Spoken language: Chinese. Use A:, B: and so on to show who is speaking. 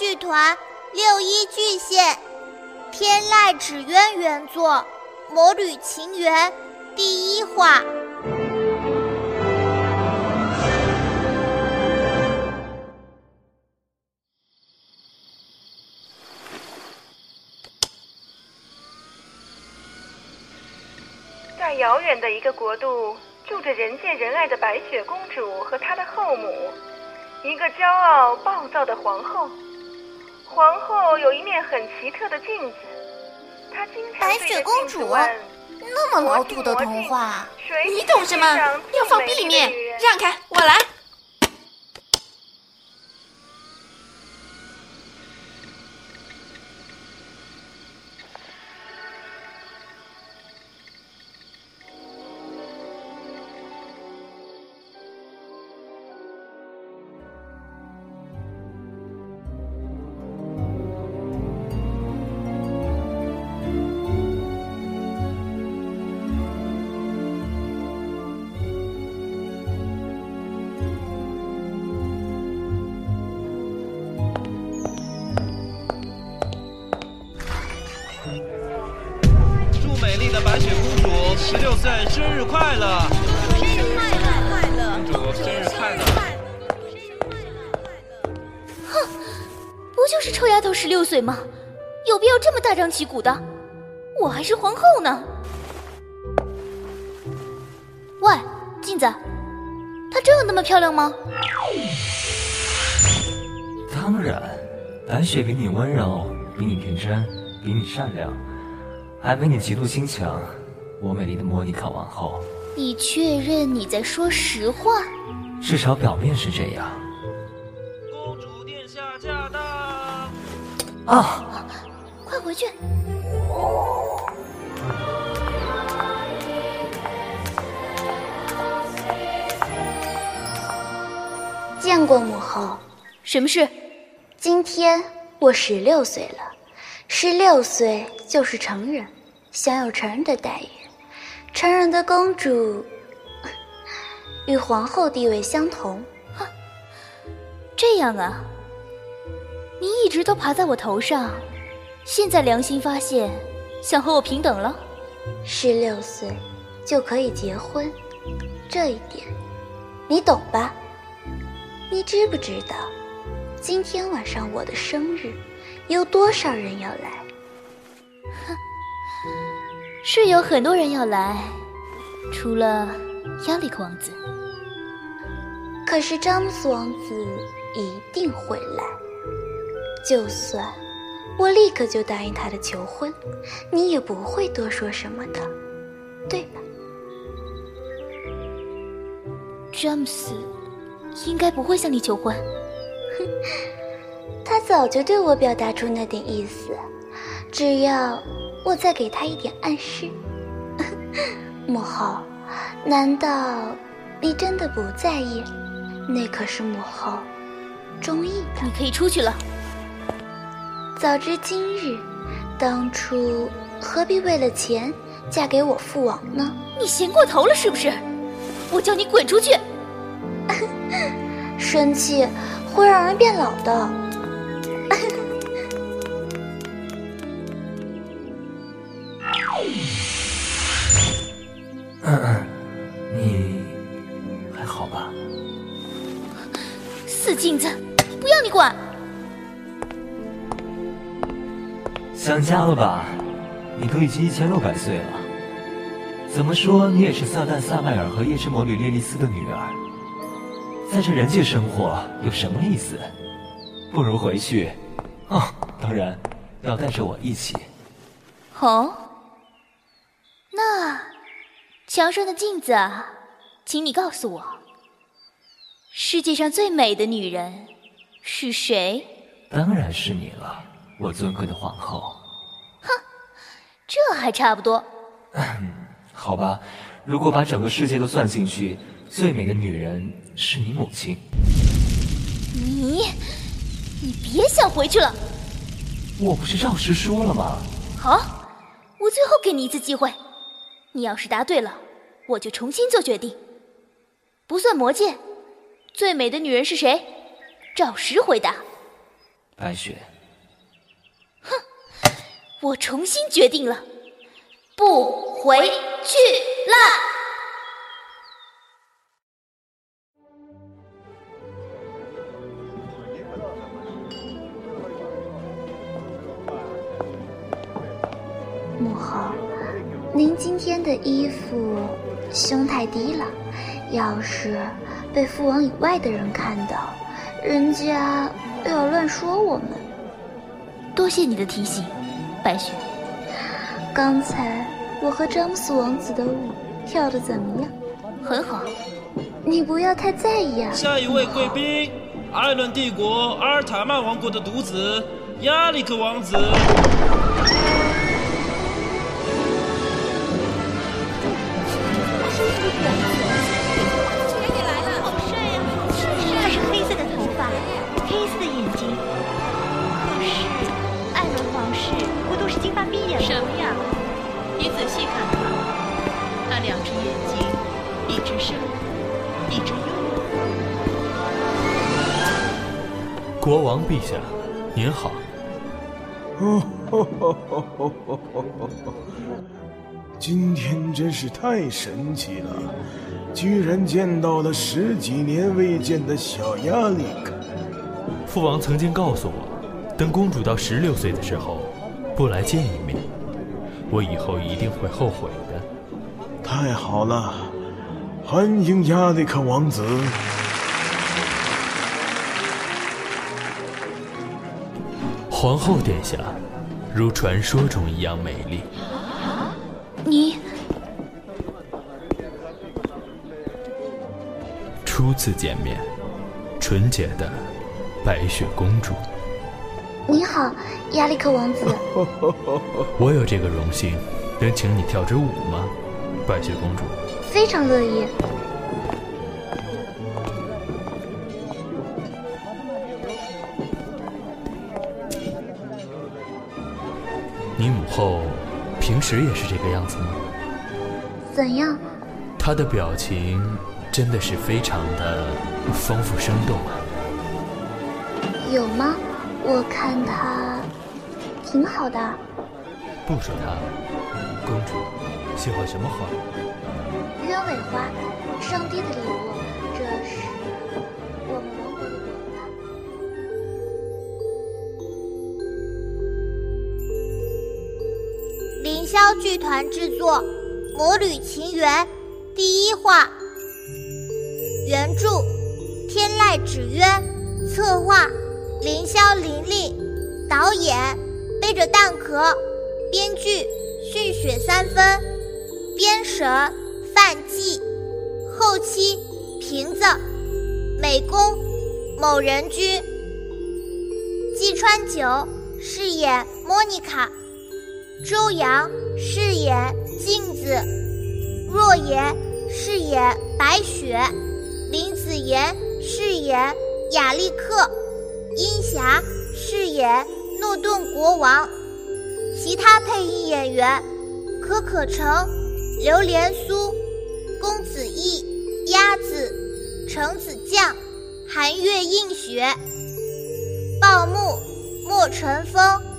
A: 剧团六一巨献，天籁纸鸢原作《魔女情缘》第一话。
B: 在遥远的一个国度，住着人见人爱的白雪公主和她的后母，一个骄傲暴躁的皇后。皇后有一面很奇特的镜子，她经常
A: 白雪公主，那么老土的童话，
C: 你懂什么？要放 B 面，让开，我来。
D: 生日快乐！
C: 生日快乐快乐！
D: 公主生日快乐！
E: 哼，不就是臭丫头十六岁吗？有必要这么大张旗鼓的？我还是皇后呢！喂，镜子，她真有那么漂亮吗？
F: 当然，白雪比你温柔，比你天真，比你善良。还没你嫉妒心强，我美丽的莫妮卡王后。
E: 你确认你在说实话？
F: 至少表面是这样。
D: 公主殿下驾到！
F: 啊！
E: 快回去！
G: 见过母后。
E: 什么事？
G: 今天我十六岁了。十六岁就是成人，享有成人的待遇。成人的公主与皇后地位相同。
E: 哼，这样啊？你一直都爬在我头上，现在良心发现，想和我平等了？
G: 十六岁就可以结婚，这一点你懂吧？你知不知道，今天晚上我的生日？有多少人要来？
E: 哼，是有很多人要来，除了亚历克王子。
G: 可是詹姆斯王子一定会来。就算我立刻就答应他的求婚，你也不会多说什么的，对吧？
E: 詹姆斯应该不会向你求婚。
G: 哼。他早就对我表达出那点意思，只要我再给他一点暗示。母后，难道你真的不在意？那可是母后中意的。
E: 你可以出去了。
G: 早知今日，当初何必为了钱嫁给我父王呢？
E: 你闲过头了是不是？我叫你滚出去！
G: 生气会让人变老的。
E: 不要你管！
F: 想家了吧？你都已经一千六百岁了，怎么说你也是撒旦萨麦尔和夜之魔女莉莉丝的女儿，在这人界生活有什么意思？不如回去。哦，当然要带着我一起。
E: 哦，那墙上的镜子，请你告诉我，世界上最美的女人是谁？
F: 当然是你了，我尊贵的皇后。
E: 哼，这还差不多。
F: 好吧，如果把整个世界都算进去，最美的女人是你母亲。
E: 你。你别想回去了！
F: 我不是照实说了吗？
E: 好，我最后给你一次机会，你要是答对了，我就重新做决定。不算魔戒，最美的女人是谁？照实回答。
F: 白雪。
E: 哼我重新决定了，不回去了。
G: 母后，您今天的衣服胸太低了，要是被父王以外的人看到，人家又要乱说我们。
E: 多谢你的提醒，白雪。
G: 刚才我和詹姆斯王子的舞跳得怎么样？
E: 很好。
G: 你不要太在意啊。
D: 下一位贵宾，艾伦帝国阿尔塔曼王国的独子亚历克王子。
H: 国王陛下，您好。
I: 今天真是太神奇了，居然见到了十几年未见的小亚历克。
H: 父王曾经告诉我，等公主到十六岁的时候。不来见一面，我以后一定会后悔的。
I: 太好了，欢迎亚历克王子。
H: 皇后殿下，如传说中一样美丽。
E: 你
H: 初次见面，纯洁的白雪公主。
G: 你好，亚历克王子。
H: 我有这个荣幸，能请你跳支舞吗，白雪公主？
G: 非常乐意。
H: 时也是这个样子吗？
G: 怎样？
H: 他的表情真的是非常的丰富生动啊。
G: 有吗？我看他挺好的。
H: 不说他，公主喜欢什么花？
G: 鸢尾花，上帝的礼物。
A: 凌霄剧团制作《魔女情缘》第一话，原著天籁纸鸢，策划。凌霄玲玲，导演背着蛋壳，编剧逊雪三分，编审范季，后期瓶子，美工某人君，季川九饰演莫妮卡，周洋饰演镜子，若言饰演白雪，林子妍饰演雅丽克。殷霞饰演诺顿国王，其他配音演员：可可成、刘连苏、公子义、鸭子、橙子酱、寒月映雪、报幕、莫尘风。